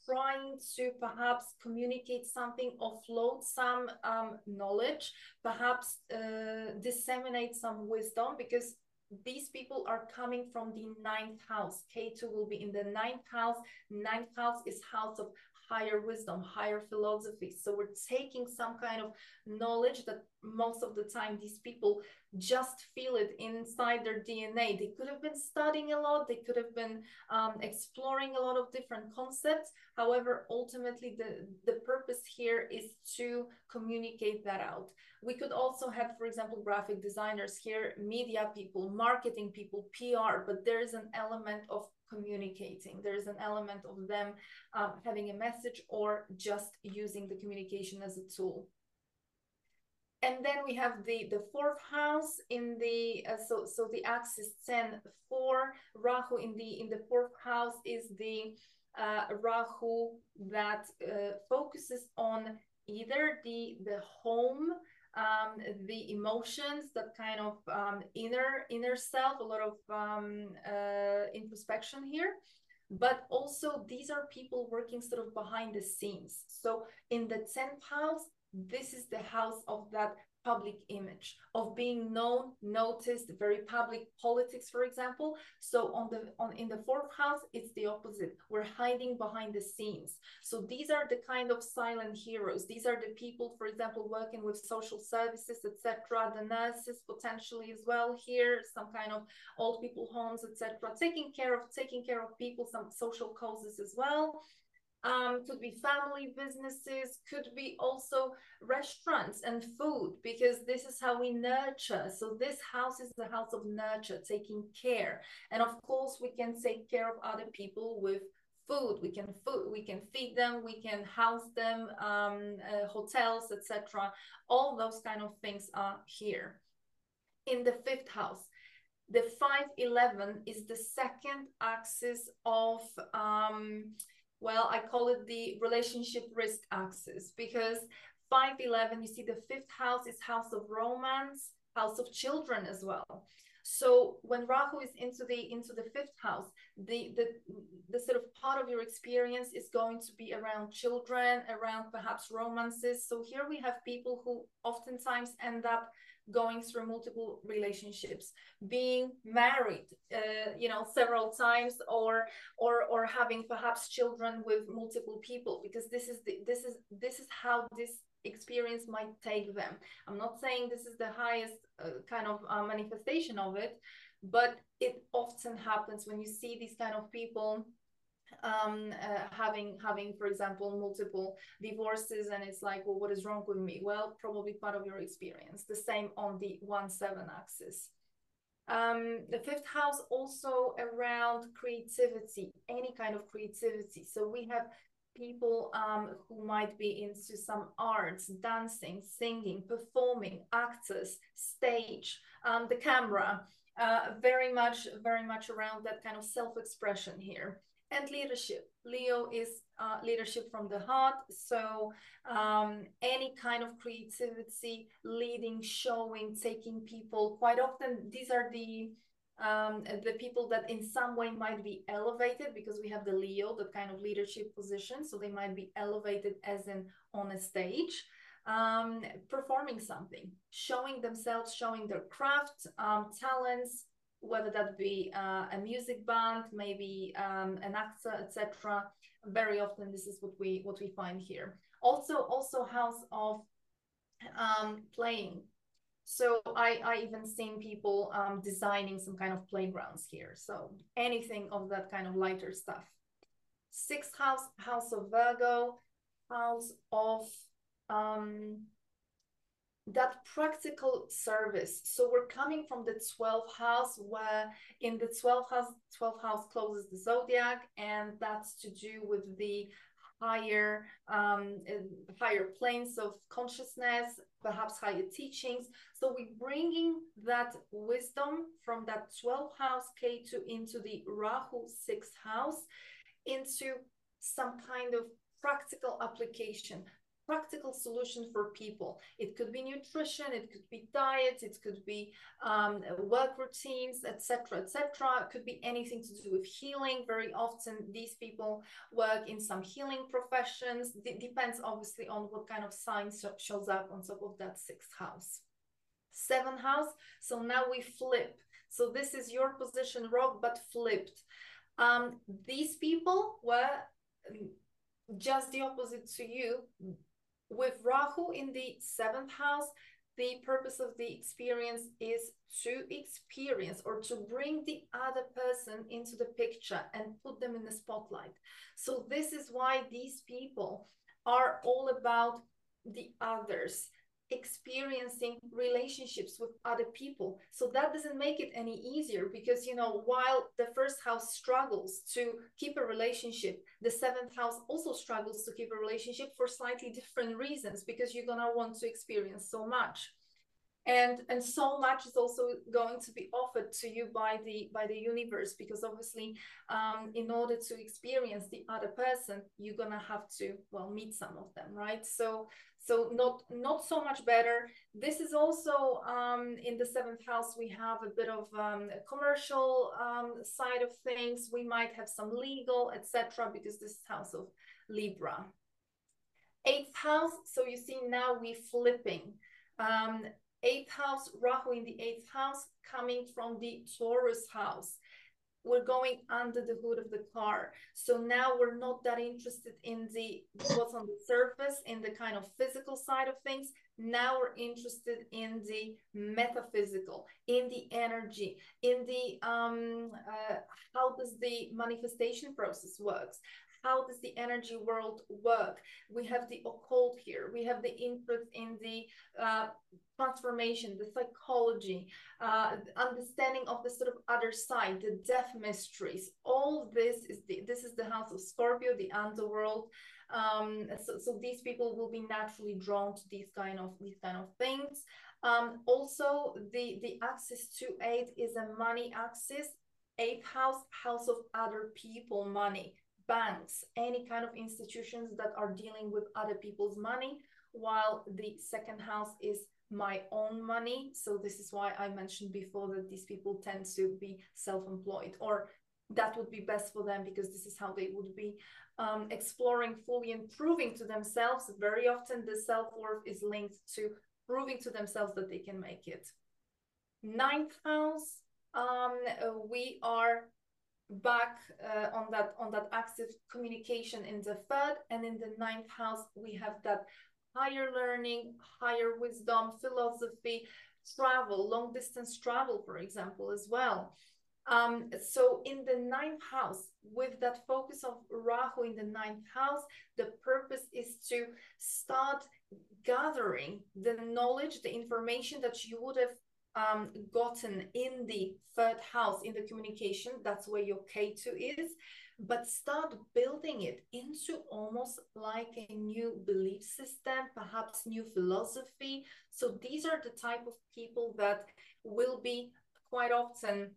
[SPEAKER 2] trying to perhaps communicate something, offload some um, knowledge, perhaps uh, disseminate some wisdom, because these people are coming from the ninth house. Ketu will be in the ninth house. Ninth house is house of higher wisdom, higher philosophy. So we're taking some kind of knowledge that most of the time these people just feel it inside their DNA. They could have been studying a lot, they could have been um, exploring a lot of different concepts. However, ultimately, the, the purpose here is to communicate that out. We could also have, for example, graphic designers here, media people, marketing people, PR, but there is an element of communicating. There's an element of them um, having a message or just using the communication as a tool and then we have the the fourth house in the uh, so so the axis 10 4 rahu in the in the fourth house is the uh, rahu that uh, focuses on either the the home um, the emotions that kind of um, inner inner self a lot of um, uh, introspection here. But also these are people working sort of behind the scenes. So in the 10th house this is the house of that public image of being known noticed very public politics for example. So on the on in the fourth house it's the opposite. We're hiding behind the scenes. So these are the kind of silent heroes. These are the people for example working with social services etc the nurses potentially as well here some kind of old people homes etc taking care of taking care of people some social causes as well um, could be family businesses, could be also restaurants and food, because this is how we nurture. So this house is the house of nurture, taking care. And of course, we can take care of other people with food we can food we can feed them we can house them um, uh, hotels etc all those kind of things are here in the fifth house the 511 is the second axis of um, well, I call it the relationship risk axis because 511, you see the fifth house is house of romance, house of children as well. So when Rahu is into the into the fifth house, the the the sort of part of your experience is going to be around children, around perhaps romances. So here we have people who oftentimes end up going through multiple relationships being married uh, you know several times or or or having perhaps children with multiple people because this is the this is this is how this experience might take them. I'm not saying this is the highest uh, kind of uh, manifestation of it but it often happens when you see these kind of people um, uh, having having for example multiple divorces and it's like well what is wrong with me? Well probably part of your experience. The same on the one seven axis. Um, the fifth house also around creativity any kind of creativity. So we have people um, who might be into some arts dancing singing performing actors stage um, the camera uh, very much very much around that kind of self-expression here and leadership. Leo is uh, leadership from the heart. So um, any kind of creativity, leading, showing, taking people. Quite often, these are the um, the people that in some way might be elevated because we have the Leo, the kind of leadership position. So they might be elevated as in on a stage. Um, performing something, showing themselves, showing their craft, um, talents, whether that be uh, a music band, maybe um, an actor, etc. Very often, this is what we what we find here. Also, also house of um, playing. So I I even seen people um, designing some kind of playgrounds here. So anything of that kind of lighter stuff. Sixth house, house of Virgo, house of um, that practical service. So we're coming from the 12th house where in the 12th house, 12th house closes the zodiac, and that's to do with the higher um, higher planes of consciousness, perhaps higher teachings. So we're bringing that wisdom from that 12th house Ketu into the Rahu 6th house into some kind of practical application practical solution for people. It could be nutrition, it could be diets, it could be um, work routines, etc., etc. It could be anything to do with healing. Very often, these people work in some healing professions. It depends, obviously, on what kind of sign shows up on top of that sixth house. Seventh house. So now we flip. So this is your position, Rob, but flipped. Um, these people were just the opposite to you. With Rahu in the seventh house, the purpose of the experience is to experience or to bring the other person into the picture and put them in the spotlight. So, this is why these people are all about the others experiencing relationships with other people. So that doesn't make it any easier because you know while the first house struggles to keep a relationship the seventh house also struggles to keep a relationship for slightly different reasons because you're gonna want to experience so much. And and so much is also going to be offered to you by the by the universe because obviously um, in order to experience the other person you're gonna have to well meet some of them right? So so not not so much better. This is also um, in the seventh house we have a bit of um, a commercial um, side of things. We might have some legal etc because this is house of libra. Eighth house so you see now we flipping. Um, eighth house, Rahu in the eighth house, coming from the Taurus house. We're going under the hood of the car. So now we're not that interested in the what's on the surface, in the kind of physical side of things. Now we're interested in the metaphysical, in the energy, in the um, uh, how does the manifestation process works? How does the energy world work? We have the occult here. We have the interest in the uh, transformation, the psychology, uh, understanding of the sort of other side, the death mysteries. All this is the this is the house of Scorpio, the underworld. Um, so, so these people will be naturally drawn to these kind of these kind of things. Um, also, the the axis to eight is a money axis. Eighth house, house of other people, money banks, any kind of institutions that are dealing with other people's money, while the second house is my own money. So this is why I mentioned before that these people tend to be self-employed or that would be best for them because this is how they would be um, exploring fully and proving to themselves. Very often the self-worth is linked to proving to themselves that they can make it. Ninth house, um, we are back uh, on that on that active communication in the third and in the ninth house we have that higher learning higher wisdom philosophy travel long distance travel for example as well. Um, so in the ninth house with that focus of rahu in the ninth house the purpose is to start gathering the knowledge the information that you would have um, gotten in the third house in the communication that's where your Ketu is but start building it into almost like a new belief system perhaps new philosophy. So these are the type of people that will be quite often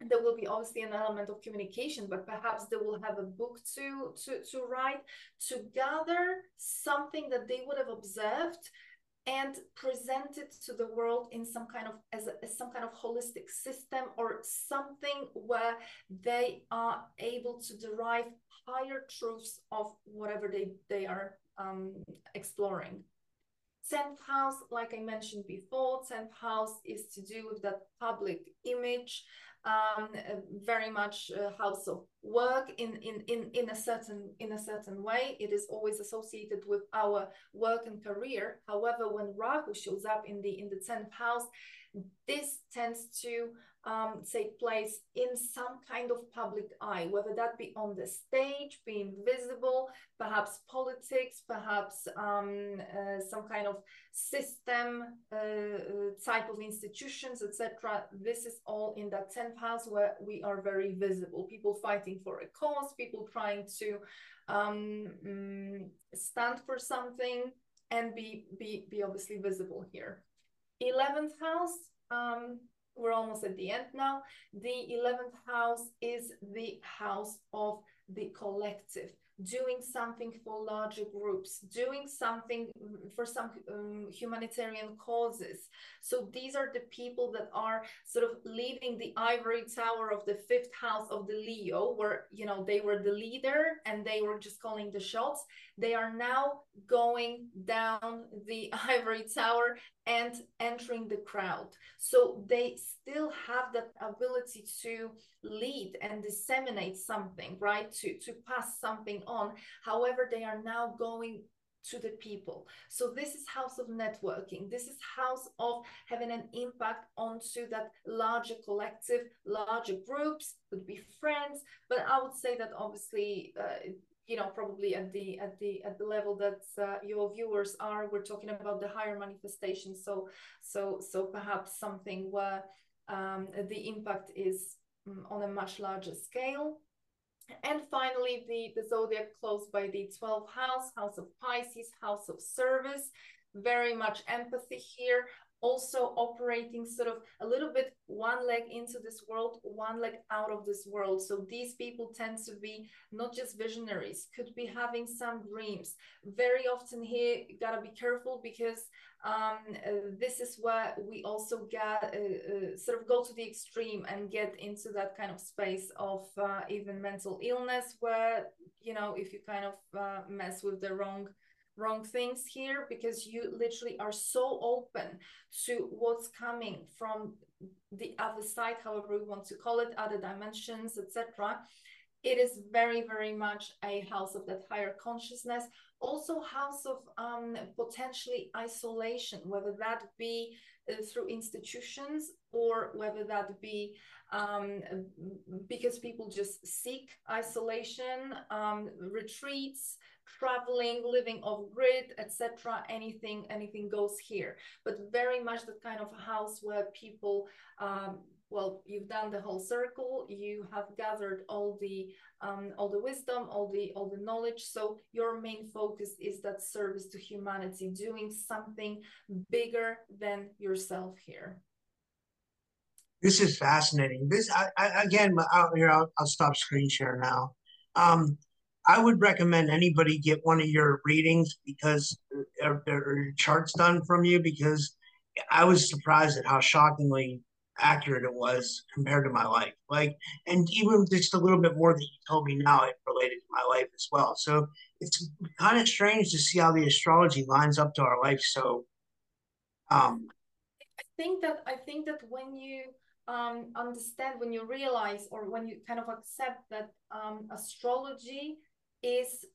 [SPEAKER 2] there will be obviously an element of communication but perhaps they will have a book to to to write to gather something that they would have observed and present it to the world in some kind of as, a, as, some kind of holistic system or something where they are able to derive higher truths of whatever they they are um, exploring. 10th house like i mentioned before 10th house is to do with that public image um, very much house of work in, in, in, in a certain in a certain way. It is always associated with our work and career. However, when Rahu shows up in the in the 10th house, this tends to um, take place in some kind of public eye, whether that be on the stage, being visible, perhaps politics, perhaps um, uh, some kind of system uh, uh type of institutions, etc. This is all in that 10th house where we are very visible. People fighting for a cause, people trying to um, mm, stand for something and be, be, be obviously visible here. 11th house, um, we're almost at the end now. The 11th house is the house of the collective, doing something for larger groups, doing something for some um, humanitarian causes. So these are the people that are sort of leaving the ivory tower of the fifth house of the Leo, where, you know, they were the leader and they were just calling the shots. They are now going down the [laughs] ivory tower and entering the crowd so they still have that ability to lead and disseminate something right to to pass something on however they are now going to the people. So this is house of networking. This is house of having an impact onto that larger collective, larger groups, could be friends. But I would say that obviously, uh, you know, probably at the at the at the level that uh, your viewers are, we're talking about the higher manifestation. So so so perhaps something where um, the impact is um, on a much larger scale. And finally, the, the zodiac closed by the 12th house, house of Pisces, house of service. Very much empathy here. Also operating sort of a little bit one leg into this world, one leg out of this world. So these people tend to be not just visionaries, could be having some dreams. Very often here, gotta be careful because um, uh, this is where we also get uh, uh, sort of go to the extreme and get into that kind of space of uh, even mental illness where you know if you kind of uh, mess with the wrong wrong things here because you literally are so open to what's coming from the other side however we want to call it other dimensions etc it is very very much a house of that higher consciousness. Also house of um, potentially isolation, whether that be uh, through institutions or whether that be um, because people just seek isolation, um, retreats, traveling, living off grid, etc. Anything, anything goes here. But very much the kind of house where people um, well you've done the whole circle you have gathered all the um, all the wisdom all the all the knowledge so your main focus is that service to humanity doing something bigger than yourself here
[SPEAKER 1] this is fascinating this I, I again I'll, here I'll, I'll stop screen share now um, I would recommend anybody get one of your readings because or, charts done from you because I was surprised at how shockingly accurate it was compared to my life. Like, and even just a little bit more that you told me now, it related to my life as well. So it's kind of strange to see how the astrology lines up to our life. So, um,
[SPEAKER 2] I think that I think that when you um, understand, when you realize, or when you kind of accept that um, astrology is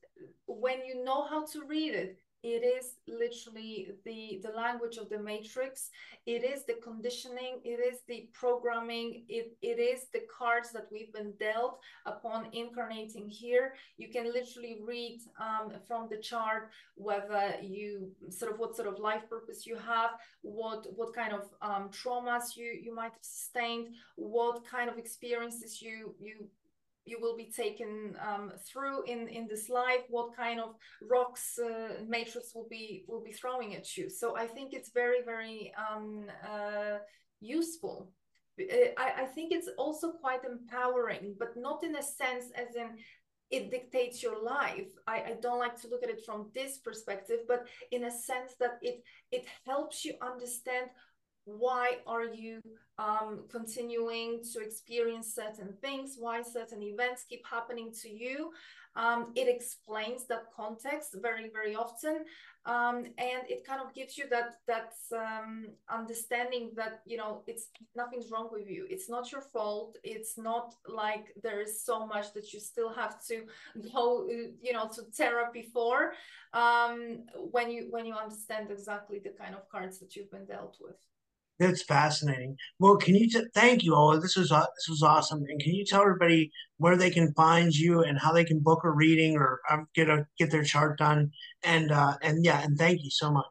[SPEAKER 2] when you know how to read it it is literally the the language of the matrix. It is the conditioning it is the programming it, it is the cards that we've been dealt upon incarnating here. You can literally read um, from the chart whether you sort of what sort of life purpose you have what what kind of um, traumas you you might have sustained what kind of experiences you you you will be taken um, through in in this life what kind of rocks uh, matrix will be will be throwing at you. So i think it's very very um, uh, useful. Uh, I, I think it's also quite empowering but not in a sense as in it dictates your life. I, I don't like to look at it from this perspective but in a sense that it it helps you understand why are you um, continuing to experience certain things? Why certain events keep happening to you? Um, it explains that context very very often. Um, and it kind of gives you that that um, understanding that you know it's nothing's wrong with you. It's not your fault. It's not like there is so much that you still have to go you know to therapy for um, when you when you understand exactly the kind of cards that you've been dealt with
[SPEAKER 1] that's fascinating. Well, can you t- thank you all? This was uh, this was awesome. And can you tell everybody where they can find you and how they can book a reading or um, get a get their chart done? And uh, and yeah, and thank you so much.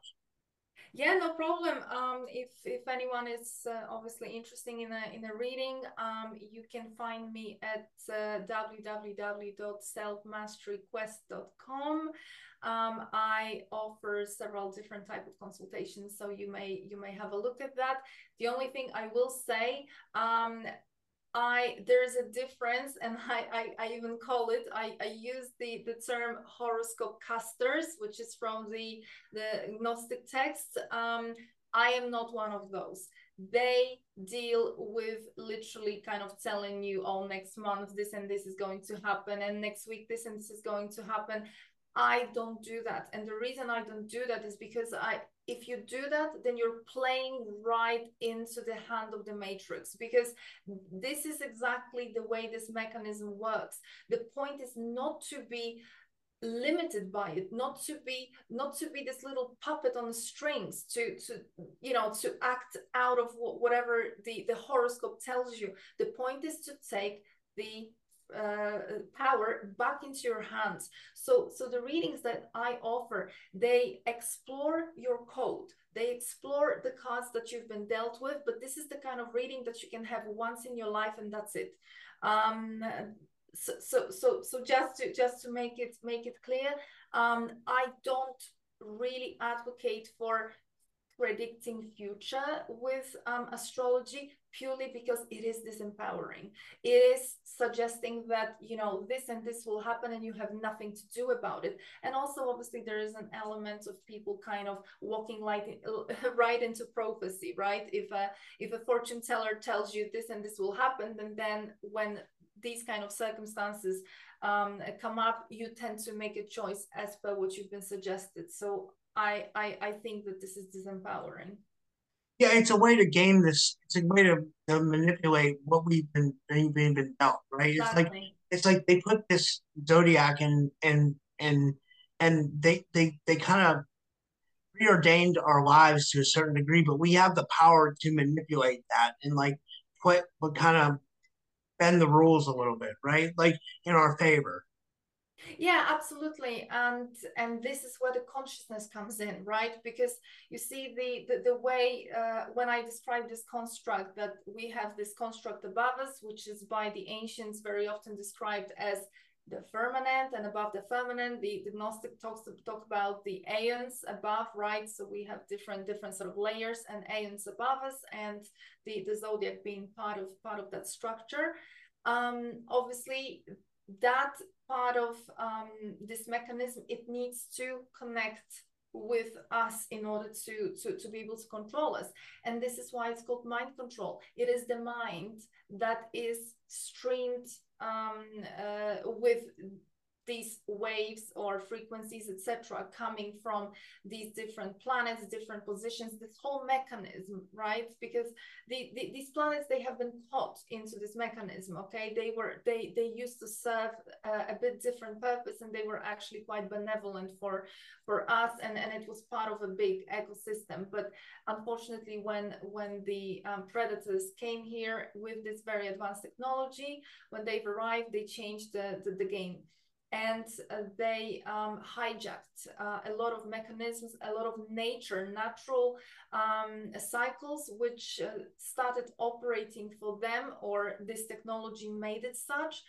[SPEAKER 2] Yeah, no problem. Um, if if anyone is uh, obviously interested in a in a reading, um, you can find me at uh, www.selfmasteryquest.com. Um, I offer several different type of consultations, so you may you may have a look at that. The only thing I will say, um, I there's a difference, and [laughs] I I, I even call it I, I use the the term horoscope casters, which is from the the Gnostic text. Um, I am not one of those they deal with literally kind of telling you oh next month this and this is going to happen and next week this and this is going to happen I don't do that. And the reason I don't do that is because I if you do that, then you're playing right into the hand of the matrix because this is exactly the way this mechanism works. The point is not to be limited by it not to be not to be this little puppet on the strings to to you know to act out of whatever the the horoscope tells you the point is to take the uh, power back into your hands. So so the readings that i offer they explore your code. They explore the cards that you've been dealt with but this is the kind of reading that you can have once in your life and that's it. Um so, so so so just to just to make it make it clear um i don't really advocate for predicting future with um, astrology purely because it is disempowering it is suggesting that you know this and this will happen and you have nothing to do about it and also obviously there is an element of people kind of walking like [laughs] right into prophecy right if a if a fortune teller tells you this and this will happen then then when these kind of circumstances um, come up, you tend to make a choice as per what you've been suggested. So I, I, I think that this is disempowering.
[SPEAKER 1] Yeah, it's a way to game this. It's a way to, to manipulate what we've been being been dealt, right? Exactly. It's like it's like they put this zodiac and and and and they they they kind of preordained our lives to a certain degree, but we have the power to manipulate that and like put what kind of bend the rules a little bit, right? Like in our favor.
[SPEAKER 2] Yeah, absolutely. And and this is where the consciousness comes in, right? Because you see the the, the way uh, when I describe this construct that we have this construct above us, which is by the ancients very often described as the firmament and above the firmament the, the gnostic talks talk about the aeons above right so we have different different sort of layers and aeons above us and the the zodiac being part of part of that structure um obviously that part of um this mechanism it needs to connect with us in order to, to to be able to control us. And this is why it's called mind control. It is the mind that is streamed um, uh, with these waves or frequencies, etc., coming from these different planets, different positions, this whole mechanism, right? Because the, the, these planets they have been caught into this mechanism. Okay, they were they they used to serve a bit different purpose, and they were actually quite benevolent for for us, and and it was part of a big ecosystem. But unfortunately, when when the um, predators came here with this very advanced technology, when they've arrived, they changed the, the, the game and uh, they um, hijacked uh, a lot of mechanisms, a lot of nature, natural um, cycles, which uh, started operating for them, or this technology made it such.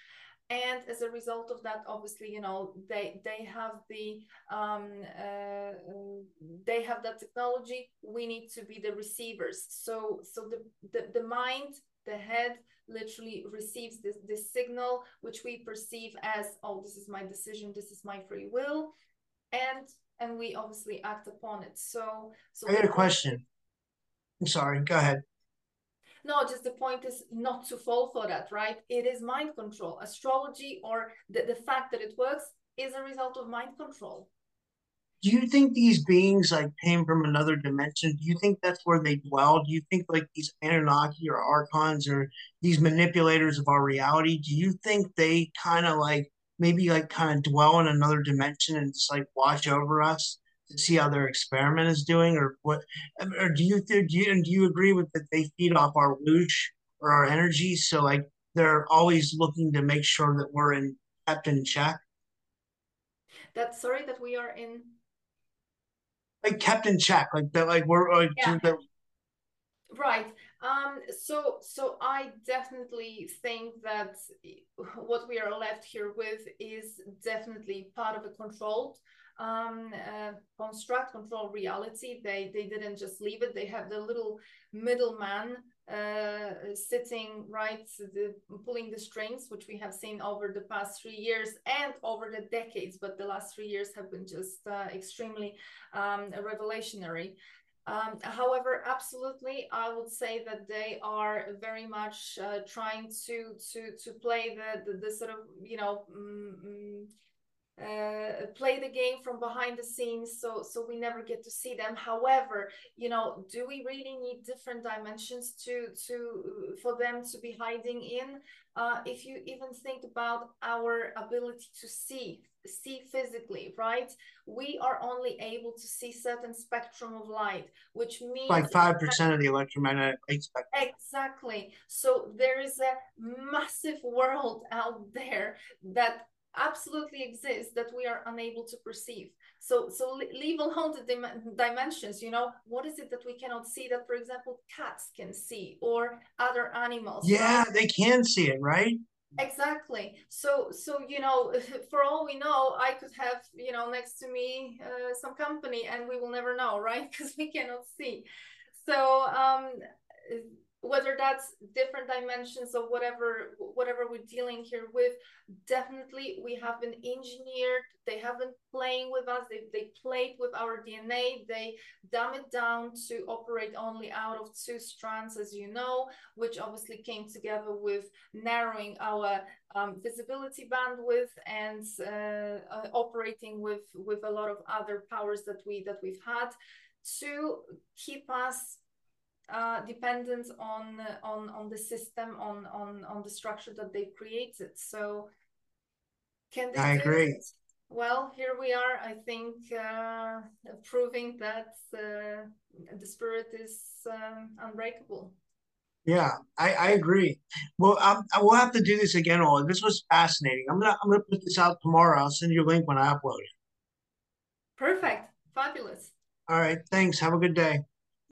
[SPEAKER 2] And as a result of that, obviously, you know, they they have the um, uh, they have that technology. We need to be the receivers. So so the the, the mind, the head, literally receives this, this signal, which we perceive as, oh, this is my decision, this is my free will. And and we obviously act upon it. So so
[SPEAKER 1] I got a question. I'm sorry, go ahead.
[SPEAKER 2] No, just the point is not to fall for that, right? It is mind control. Astrology or the, the fact that it works is a result of mind control
[SPEAKER 1] do you think these beings like came from another dimension? Do you think that's where they dwell? Do you think like these Anunnaki or Archons or these manipulators of our reality? Do you think they kind of like maybe like kind of dwell in another dimension and just like watch over us to see how their experiment is doing, or what? Or do you do you and do you agree with that they feed off our loosh or our energy? So like they're always looking to make sure that we're in kept in check.
[SPEAKER 2] That's sorry that we are in
[SPEAKER 1] like kept in check, like that, like we're like yeah. the...
[SPEAKER 2] right. Um. So so I definitely think that what we are left here with is definitely part of a controlled um, uh, construct, control reality. They they didn't just leave it. They have the little middleman uh, sitting right, the, pulling the strings, which we have seen over the past three years and over the decades. But the last three years have been just uh, extremely um, revelationary. Um, however, absolutely, I would say that they are very much uh, trying to to to play the, the, the sort of you know. Mm, mm uh, play the game from behind the scenes so so we never get to see them. However you know do we really need different dimensions to to for them to be hiding in? Uh, if you even think about our ability to see see physically right? We are only able to see certain spectrum of light which means
[SPEAKER 1] like 5% of the electromagnetic spectrum.
[SPEAKER 2] Exactly. So there is a massive world out there that absolutely exists that we are unable to perceive. So so leave alone the dim- dimensions you know? What is it that we cannot see that for example cats can see or other animals
[SPEAKER 1] yeah
[SPEAKER 2] right?
[SPEAKER 1] they can see it right?
[SPEAKER 2] Exactly. So so you know [laughs] for all we know i could have you know next to me uh, some company and we will never know [laughs] right? Because we cannot see. So um whether that's different dimensions of whatever whatever we're dealing here with definitely we have been engineered. They have been playing with us. They, they played with our dna they dumb it down to operate only out of two strands as you know which obviously came together with narrowing our um, visibility bandwidth and uh, uh, operating with with a lot of other powers that we that we've had to keep us uh, dependent on on on the system on on on the structure that they've created. So can they
[SPEAKER 1] i agree.
[SPEAKER 2] it? well here we are i think uh, proving that uh, the spirit is um, unbreakable.
[SPEAKER 1] Yeah I, I agree. Well I'm, i will have to do this again all this was fascinating. I'm gonna i'm gonna put this out tomorrow. I'll send you a link when i upload it.
[SPEAKER 2] Perfect. Fabulous.
[SPEAKER 1] All right. Thanks. Have a good day